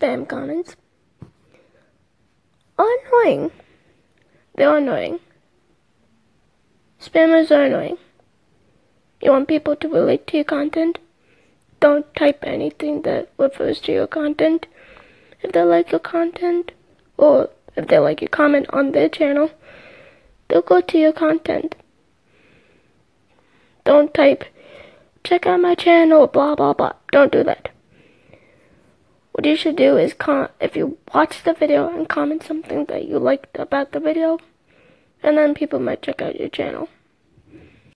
spam comments are annoying. They're annoying. Spammers are annoying. You want people to relate to your content? Don't type anything that refers to your content. If they like your content, or if they like your comment on their channel, they'll go to your content. Don't type, check out my channel, blah, blah, blah. Don't do that. What you should do is, if you watch the video and comment something that you liked about the video, and then people might check out your channel.